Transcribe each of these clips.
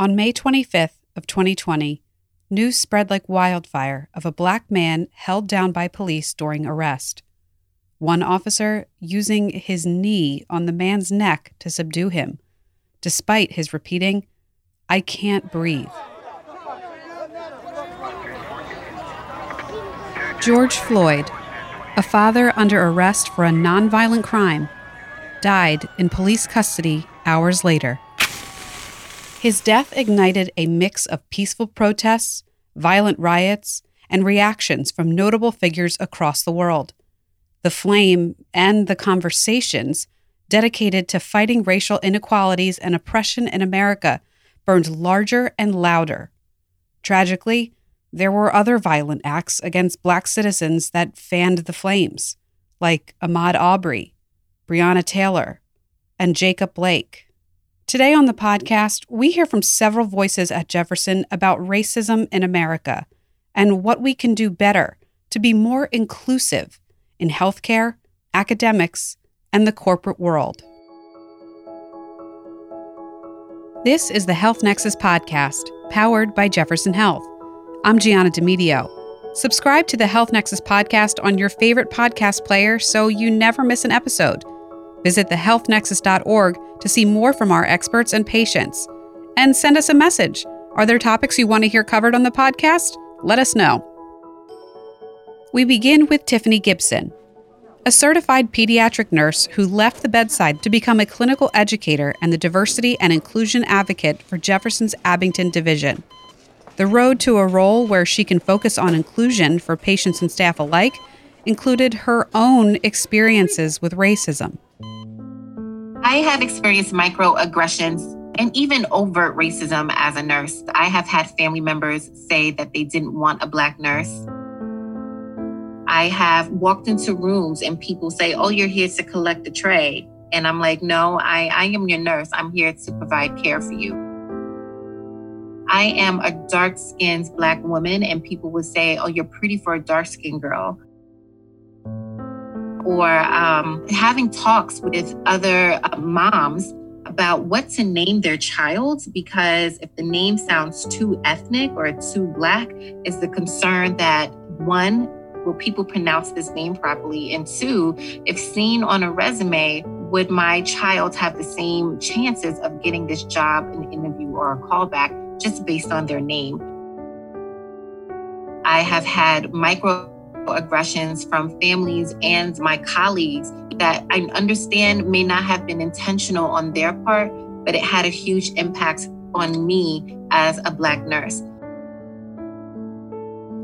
On May 25th of 2020, news spread like wildfire of a black man held down by police during arrest. One officer using his knee on the man's neck to subdue him, despite his repeating, I can't breathe. George Floyd, a father under arrest for a nonviolent crime, died in police custody hours later. His death ignited a mix of peaceful protests, violent riots, and reactions from notable figures across the world. The flame and the conversations dedicated to fighting racial inequalities and oppression in America burned larger and louder. Tragically, there were other violent acts against black citizens that fanned the flames, like Ahmaud Arbery, Breonna Taylor, and Jacob Blake. Today on the podcast, we hear from several voices at Jefferson about racism in America and what we can do better to be more inclusive in healthcare, academics, and the corporate world. This is the Health Nexus podcast, powered by Jefferson Health. I'm Gianna Demedio. Subscribe to the Health Nexus podcast on your favorite podcast player so you never miss an episode. Visit thehealthnexus.org to see more from our experts and patients. And send us a message. Are there topics you want to hear covered on the podcast? Let us know. We begin with Tiffany Gibson, a certified pediatric nurse who left the bedside to become a clinical educator and the diversity and inclusion advocate for Jefferson's Abington Division. The road to a role where she can focus on inclusion for patients and staff alike included her own experiences with racism. I have experienced microaggressions and even overt racism as a nurse. I have had family members say that they didn't want a Black nurse. I have walked into rooms and people say, Oh, you're here to collect the tray. And I'm like, No, I, I am your nurse. I'm here to provide care for you. I am a dark skinned Black woman, and people would say, Oh, you're pretty for a dark skinned girl or um, having talks with other uh, moms about what to name their child because if the name sounds too ethnic or too black is the concern that one will people pronounce this name properly? And two if seen on a resume would my child have the same chances of getting this job an interview or a callback just based on their name? I have had micro aggressions from families and my colleagues that I understand may not have been intentional on their part, but it had a huge impact on me as a Black nurse.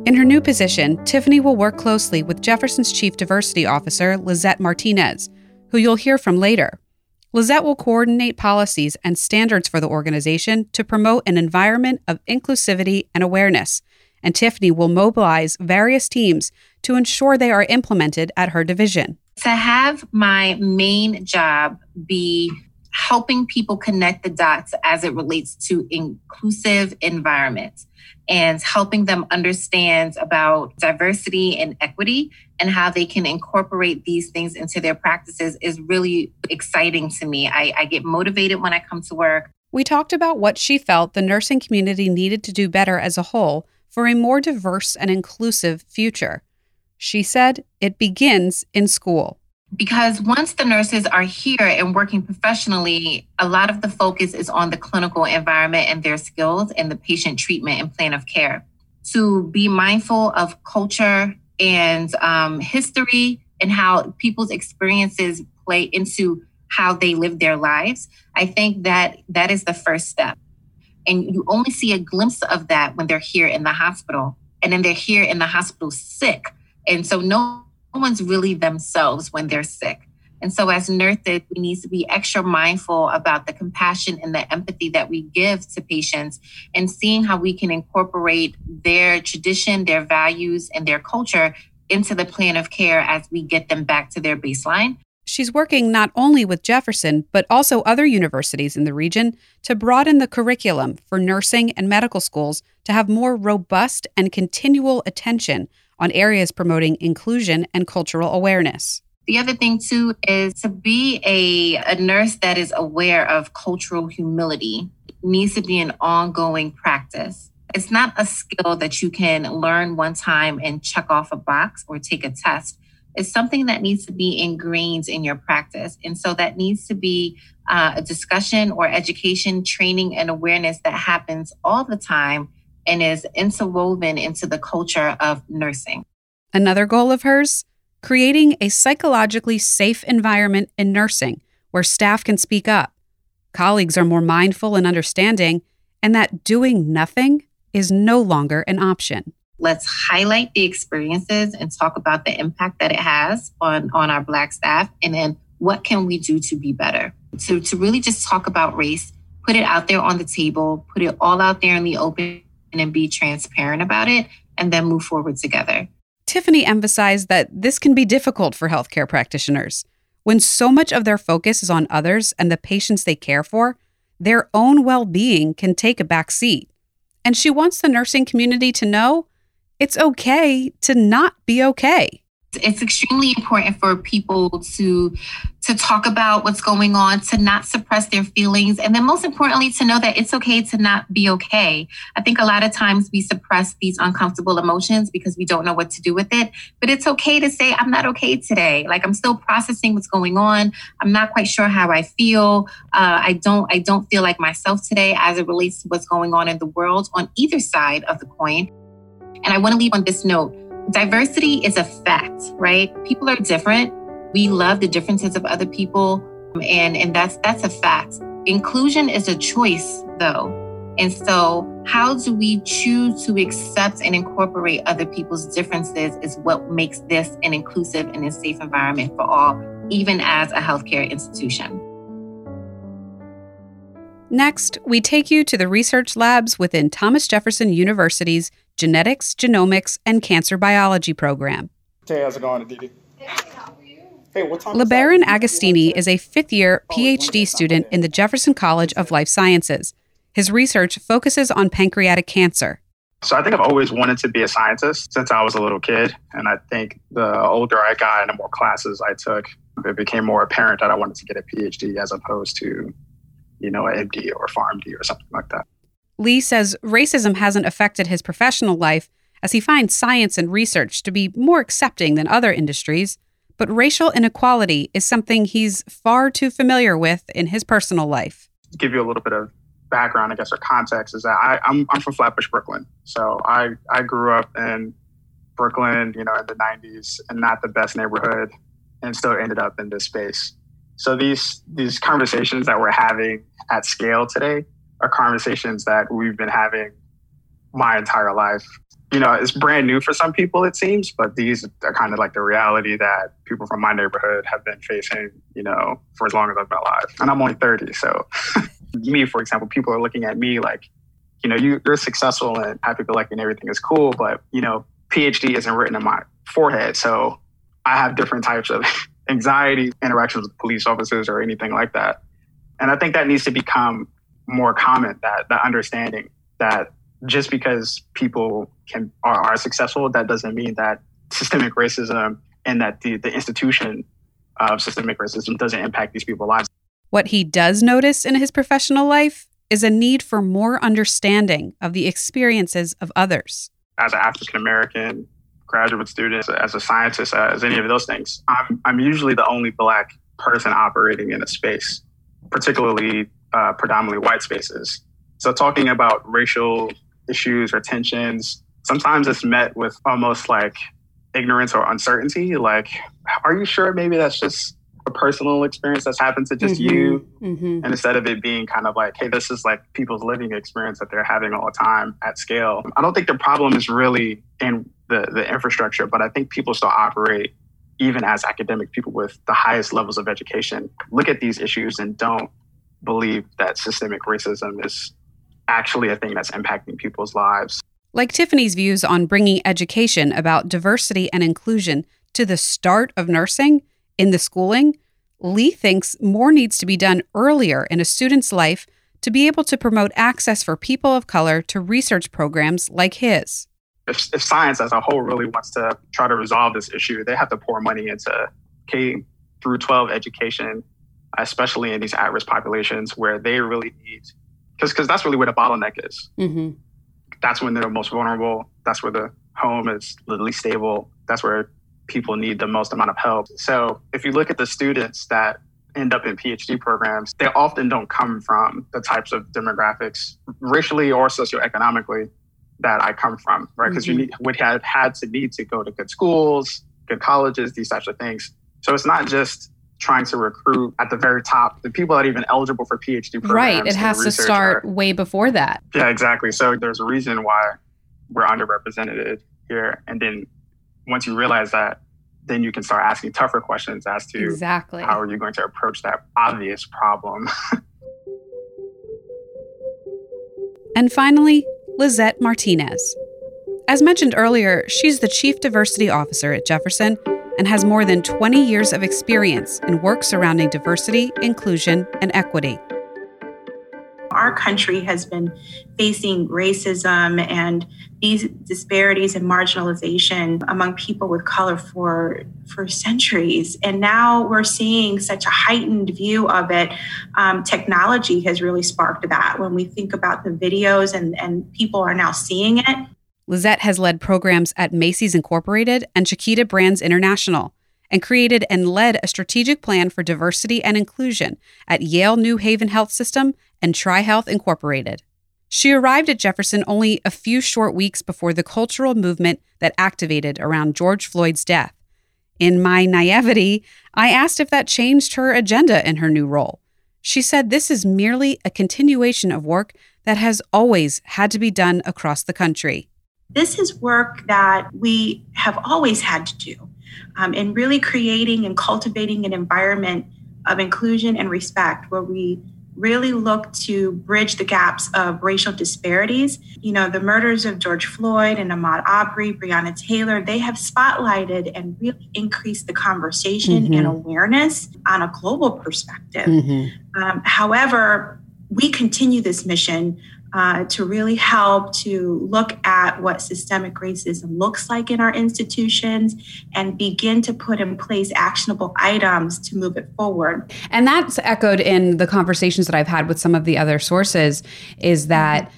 In her new position, Tiffany will work closely with Jefferson's Chief Diversity Officer, Lisette Martinez, who you'll hear from later. Lisette will coordinate policies and standards for the organization to promote an environment of inclusivity and awareness and Tiffany will mobilize various teams to ensure they are implemented at her division. To have my main job be helping people connect the dots as it relates to inclusive environments and helping them understand about diversity and equity and how they can incorporate these things into their practices is really exciting to me. I, I, get motivated when I come to work. We talked about what she felt the nursing community needed to do better as a whole for a more diverse and inclusive future. She said it begins in school. Because once the nurses are here and working professionally, a lot of the focus is on the clinical environment and their skills and the patient treatment and plan of care. To be mindful of culture and um, history and how people's experiences play into how they live their lives, I think that that is the first step. And you only see a glimpse of that when they're here in the hospital. And then they're here in the hospital sick. And so no one's really themselves when they're sick. And so, as nurses, we need to be extra mindful about the compassion and the empathy that we give to patients and seeing how we can incorporate their tradition, their values, and their culture into the plan of care as we get them back to their baseline. She's working not only with Jefferson, but also other universities in the region to broaden the curriculum for nursing and medical schools to have more robust and continual attention on areas promoting inclusion and cultural awareness. The other thing, too, is to be a, a nurse that is aware of cultural humility needs to be an ongoing practice. It's not a skill that you can learn one time and check off a box or take a test. It's something that needs to be ingrained in your practice. And so that needs to be uh, a discussion or education, training, and awareness that happens all the time and is interwoven into the culture of nursing. Another goal of hers creating a psychologically safe environment in nursing where staff can speak up, colleagues are more mindful and understanding, and that doing nothing is no longer an option. Let's highlight the experiences and talk about the impact that it has on, on our Black staff, and then what can we do to be better? To, to really just talk about race, put it out there on the table, put it all out there in the open, and be transparent about it, and then move forward together. Tiffany emphasized that this can be difficult for healthcare practitioners. When so much of their focus is on others and the patients they care for, their own well being can take a back seat. And she wants the nursing community to know it's okay to not be okay. It's extremely important for people to to talk about what's going on to not suppress their feelings and then most importantly to know that it's okay to not be okay. I think a lot of times we suppress these uncomfortable emotions because we don't know what to do with it but it's okay to say i'm not okay today. Like i'm still processing what's going on. I'm not quite sure how i feel. Uh, i don't i don't feel like myself today as it relates to what's going on in the world on either side of the coin and i want to leave on this note diversity is a fact, right? People are different. We love the differences of other people, um, and, and that's that's a fact. Inclusion is a choice, though. And so, how do we choose to accept and incorporate other people's differences is what makes this an inclusive and a safe environment for all, even as a healthcare institution. Next, we take you to the research labs within Thomas Jefferson University's Genetics, Genomics, and Cancer Biology program. Hey, how's it going, Aditi? Hey, what time LeBaron Agostini is a fifth year oh, PhD student in the Jefferson College of Life Sciences. His research focuses on pancreatic cancer. So I think I've always wanted to be a scientist since I was a little kid. And I think the older I got and the more classes I took, it became more apparent that I wanted to get a PhD as opposed to, you know, an MD or PharmD or something like that. Lee says racism hasn't affected his professional life as he finds science and research to be more accepting than other industries, but racial inequality is something he's far too familiar with in his personal life. To give you a little bit of background, I guess, or context, is that I, I'm, I'm from Flatbush, Brooklyn. So I, I grew up in Brooklyn, you know, in the 90s and not the best neighborhood and still ended up in this space. So these these conversations that we're having at scale today are conversations that we've been having my entire life. You know, it's brand new for some people, it seems, but these are kind of like the reality that people from my neighborhood have been facing, you know, for as long as I've been alive. And I'm only 30. So, me, for example, people are looking at me like, you know, you, are successful and happy go lucky and everything is cool, but, you know, PhD isn't written in my forehead. So, I have different types of anxiety, interactions with police officers, or anything like that. And I think that needs to become more common that that understanding that just because people can are, are successful, that doesn't mean that systemic racism and that the, the institution of systemic racism doesn't impact these people's lives. What he does notice in his professional life is a need for more understanding of the experiences of others. As an African American graduate student, as a scientist, as any of those things, I'm, I'm usually the only Black person operating in a space, particularly uh, predominantly white spaces. So talking about racial issues or tensions, sometimes it's met with almost like ignorance or uncertainty. Like, are you sure maybe that's just a personal experience that's happened to just mm-hmm. you? Mm-hmm. And instead of it being kind of like, hey, this is like people's living experience that they're having all the time at scale. I don't think the problem is really in the, the infrastructure, but I think people still operate even as academic people with the highest levels of education look at these issues and don't believe that systemic racism is actually a thing that's impacting people's lives. Like Tiffany's views on bringing education about diversity and inclusion to the start of nursing in the schooling, Lee thinks more needs to be done earlier in a student's life to be able to promote access for people of color to research programs like his. If, if science as a whole really wants to try to resolve this issue, they have to pour money into K through 12 education, especially in these at risk populations where they really need, because because that's really where the bottleneck is. Mm-hmm. That's when they're most vulnerable. That's where the home is the least stable. That's where people need the most amount of help. So if you look at the students that end up in PhD programs, they often don't come from the types of demographics, racially or socioeconomically, that I come from, right? Because mm-hmm. you need, would have had to need to go to good schools, good colleges, these types of things. So it's not just trying to recruit at the very top the people that are even eligible for PhD programs. Right. It has to start are, way before that. Yeah, exactly. So there's a reason why we're underrepresented here. And then once you realize that, then you can start asking tougher questions as to exactly how are you going to approach that obvious problem. and finally, Lisette Martinez. As mentioned earlier, she's the Chief Diversity Officer at Jefferson and has more than 20 years of experience in work surrounding diversity, inclusion, and equity. Our country has been facing racism and these disparities and marginalization among people with color for for centuries. And now we're seeing such a heightened view of it. Um, technology has really sparked that. When we think about the videos and and people are now seeing it lisette has led programs at macy's incorporated and chiquita brands international and created and led a strategic plan for diversity and inclusion at Yale New Haven Health System and TriHealth Incorporated. She arrived at Jefferson only a few short weeks before the cultural movement that activated around George Floyd's death. In my naivety, I asked if that changed her agenda in her new role. She said this is merely a continuation of work that has always had to be done across the country. This is work that we have always had to do um, in really creating and cultivating an environment of inclusion and respect where we really look to bridge the gaps of racial disparities. You know, the murders of George Floyd and Ahmaud Arbery, Breonna Taylor, they have spotlighted and really increased the conversation mm-hmm. and awareness on a global perspective. Mm-hmm. Um, however, we continue this mission uh, to really help to look at what systemic racism looks like in our institutions and begin to put in place actionable items to move it forward. And that's echoed in the conversations that I've had with some of the other sources is that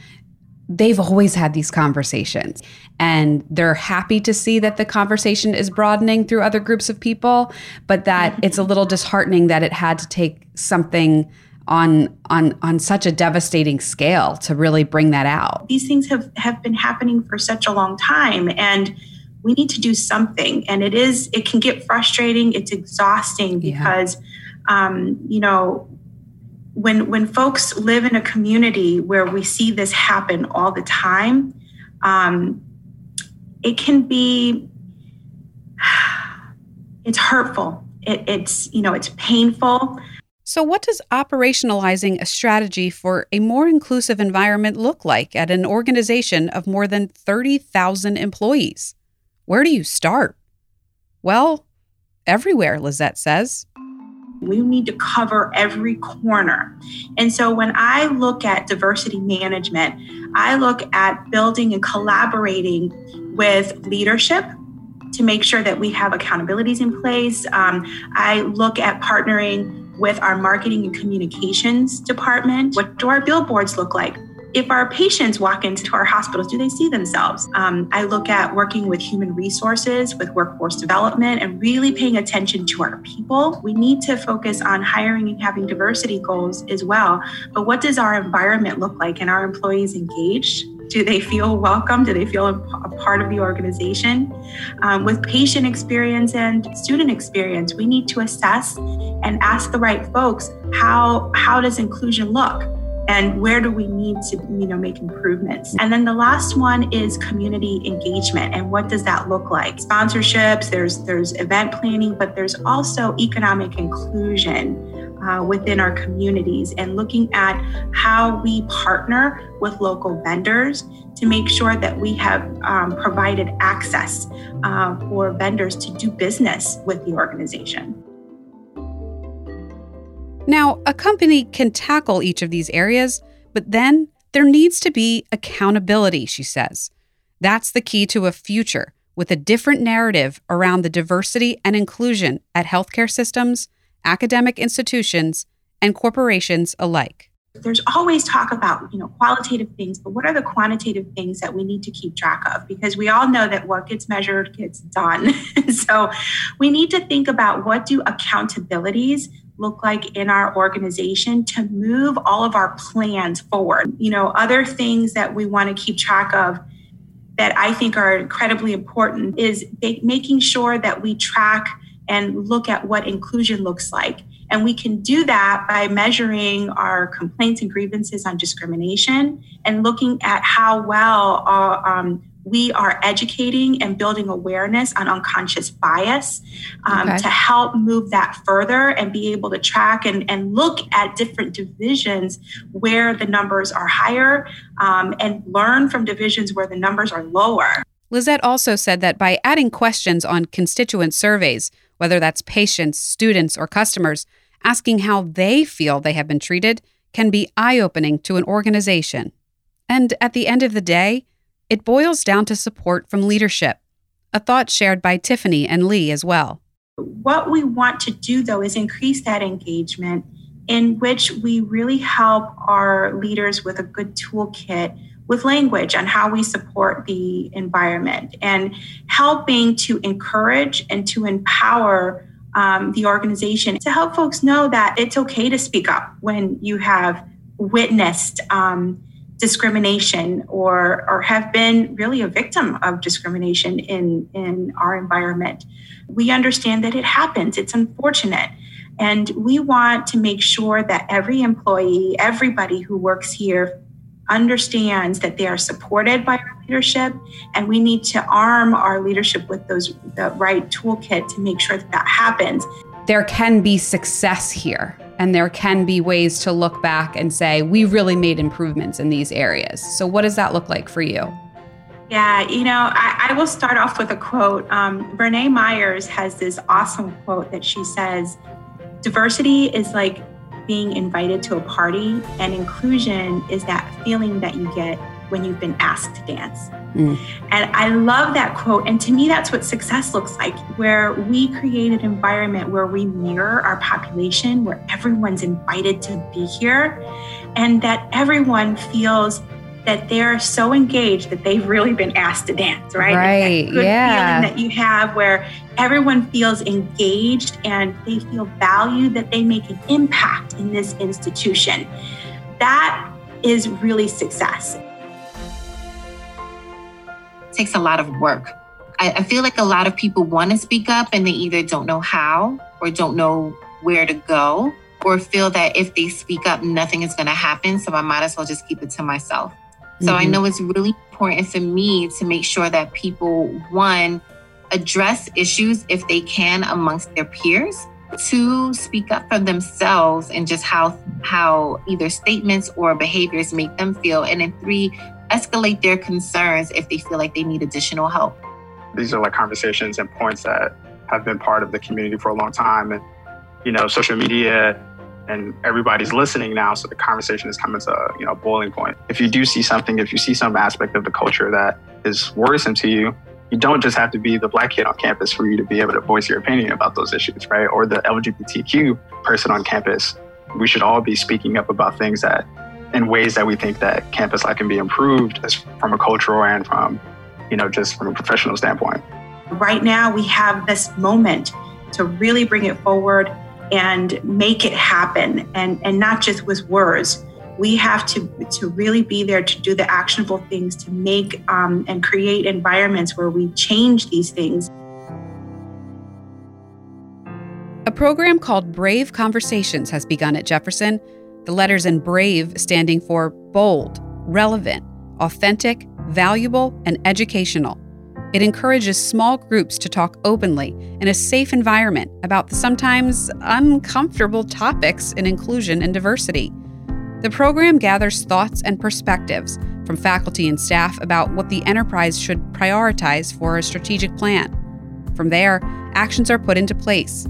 they've always had these conversations and they're happy to see that the conversation is broadening through other groups of people, but that it's a little disheartening that it had to take something on on on such a devastating scale to really bring that out. These things have have been happening for such a long time and we need to do something and it is it can get frustrating it's exhausting because yeah. um, you know when when folks live in a community where we see this happen all the time um, it can be it's hurtful it, it's you know it's painful so, what does operationalizing a strategy for a more inclusive environment look like at an organization of more than 30,000 employees? Where do you start? Well, everywhere, Lisette says. We need to cover every corner. And so when I look at diversity management, I look at building and collaborating with leadership to make sure that we have accountabilities in place. Um, I look at partnering with our marketing and communications department. What do our billboards look like? If our patients walk into our hospitals, do they see themselves? Um, I look at working with human resources, with workforce development, and really paying attention to our people. We need to focus on hiring and having diversity goals as well. But what does our environment look like? And our employees engaged? Do they feel welcome? Do they feel a, part of the organization? Um, with patient experience and student experience, we need to assess and ask the right folks how how does inclusion look? and where do we need to you know make improvements and then the last one is community engagement and what does that look like sponsorships there's there's event planning but there's also economic inclusion uh, within our communities and looking at how we partner with local vendors to make sure that we have um, provided access uh, for vendors to do business with the organization. Now, a company can tackle each of these areas, but then there needs to be accountability, she says. That's the key to a future with a different narrative around the diversity and inclusion at healthcare systems, academic institutions, and corporations alike. There's always talk about, you know, qualitative things, but what are the quantitative things that we need to keep track of? Because we all know that what gets measured gets done. so we need to think about what do accountabilities look like in our organization to move all of our plans forward. You know, other things that we want to keep track of that I think are incredibly important is making sure that we track and look at what inclusion looks like. And we can do that by measuring our complaints and grievances on discrimination and looking at how well our, um, we are educating and building awareness on unconscious bias um, okay. to help move that further and be able to track and, and look at different divisions where the numbers are higher um, and learn from divisions where the numbers are lower. Lisette also said that by adding questions on constituent surveys, whether that's patients, students, or customers, asking how they feel they have been treated can be eye opening to an organization. And at the end of the day, it boils down to support from leadership, a thought shared by Tiffany and Lee as well. What we want to do, though, is increase that engagement in which we really help our leaders with a good toolkit with language on how we support the environment and helping to encourage and to empower um, the organization to help folks know that it's okay to speak up when you have witnessed um, discrimination or or have been really a victim of discrimination in in our environment. We understand that it happens. It's unfortunate. And we want to make sure that every employee everybody who works here understands that they are supported by our leadership and we need to arm our leadership with those the right toolkit to make sure that that happens there can be success here and there can be ways to look back and say, we really made improvements in these areas. So, what does that look like for you? Yeah, you know, I, I will start off with a quote. Um, Verna Myers has this awesome quote that she says diversity is like being invited to a party, and inclusion is that feeling that you get when you've been asked to dance. Mm. And I love that quote. And to me, that's what success looks like, where we create an environment where we mirror our population, where everyone's invited to be here, and that everyone feels that they're so engaged that they've really been asked to dance, right? Right. That good yeah. feeling that you have where everyone feels engaged and they feel valued, that they make an impact in this institution. That is really success takes a lot of work. I, I feel like a lot of people want to speak up and they either don't know how or don't know where to go or feel that if they speak up, nothing is going to happen. So I might as well just keep it to myself. So mm-hmm. I know it's really important for me to make sure that people, one, address issues if they can amongst their peers to speak up for themselves and just how how either statements or behaviors make them feel and then three escalate their concerns if they feel like they need additional help. These are like conversations and points that have been part of the community for a long time. And, you know, social media and everybody's listening now. So the conversation is coming to, you know, boiling point. If you do see something, if you see some aspect of the culture that is worrisome to you, you don't just have to be the black kid on campus for you to be able to voice your opinion about those issues, right? Or the LGBTQ person on campus. We should all be speaking up about things that in ways that we think that campus life can be improved from a cultural and from, you know, just from a professional standpoint. Right now, we have this moment to really bring it forward and make it happen, and, and not just with words. We have to, to really be there to do the actionable things to make um, and create environments where we change these things. A program called Brave Conversations has begun at Jefferson the letters in BRAVE standing for bold, relevant, authentic, valuable, and educational. It encourages small groups to talk openly in a safe environment about the sometimes uncomfortable topics in inclusion and diversity. The program gathers thoughts and perspectives from faculty and staff about what the enterprise should prioritize for a strategic plan. From there, actions are put into place.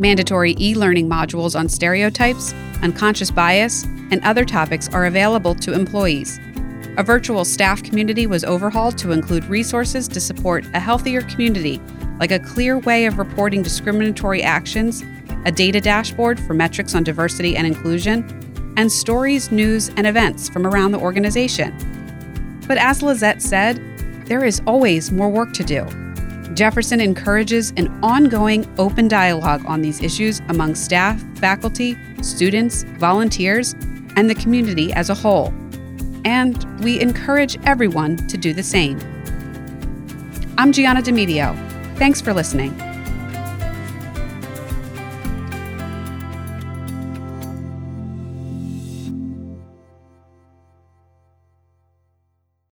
Mandatory e learning modules on stereotypes, unconscious bias, and other topics are available to employees. A virtual staff community was overhauled to include resources to support a healthier community, like a clear way of reporting discriminatory actions, a data dashboard for metrics on diversity and inclusion, and stories, news, and events from around the organization. But as Lisette said, there is always more work to do. Jefferson encourages an ongoing open dialogue on these issues among staff, faculty, students, volunteers, and the community as a whole. And we encourage everyone to do the same. I'm Gianna Demedio. Thanks for listening.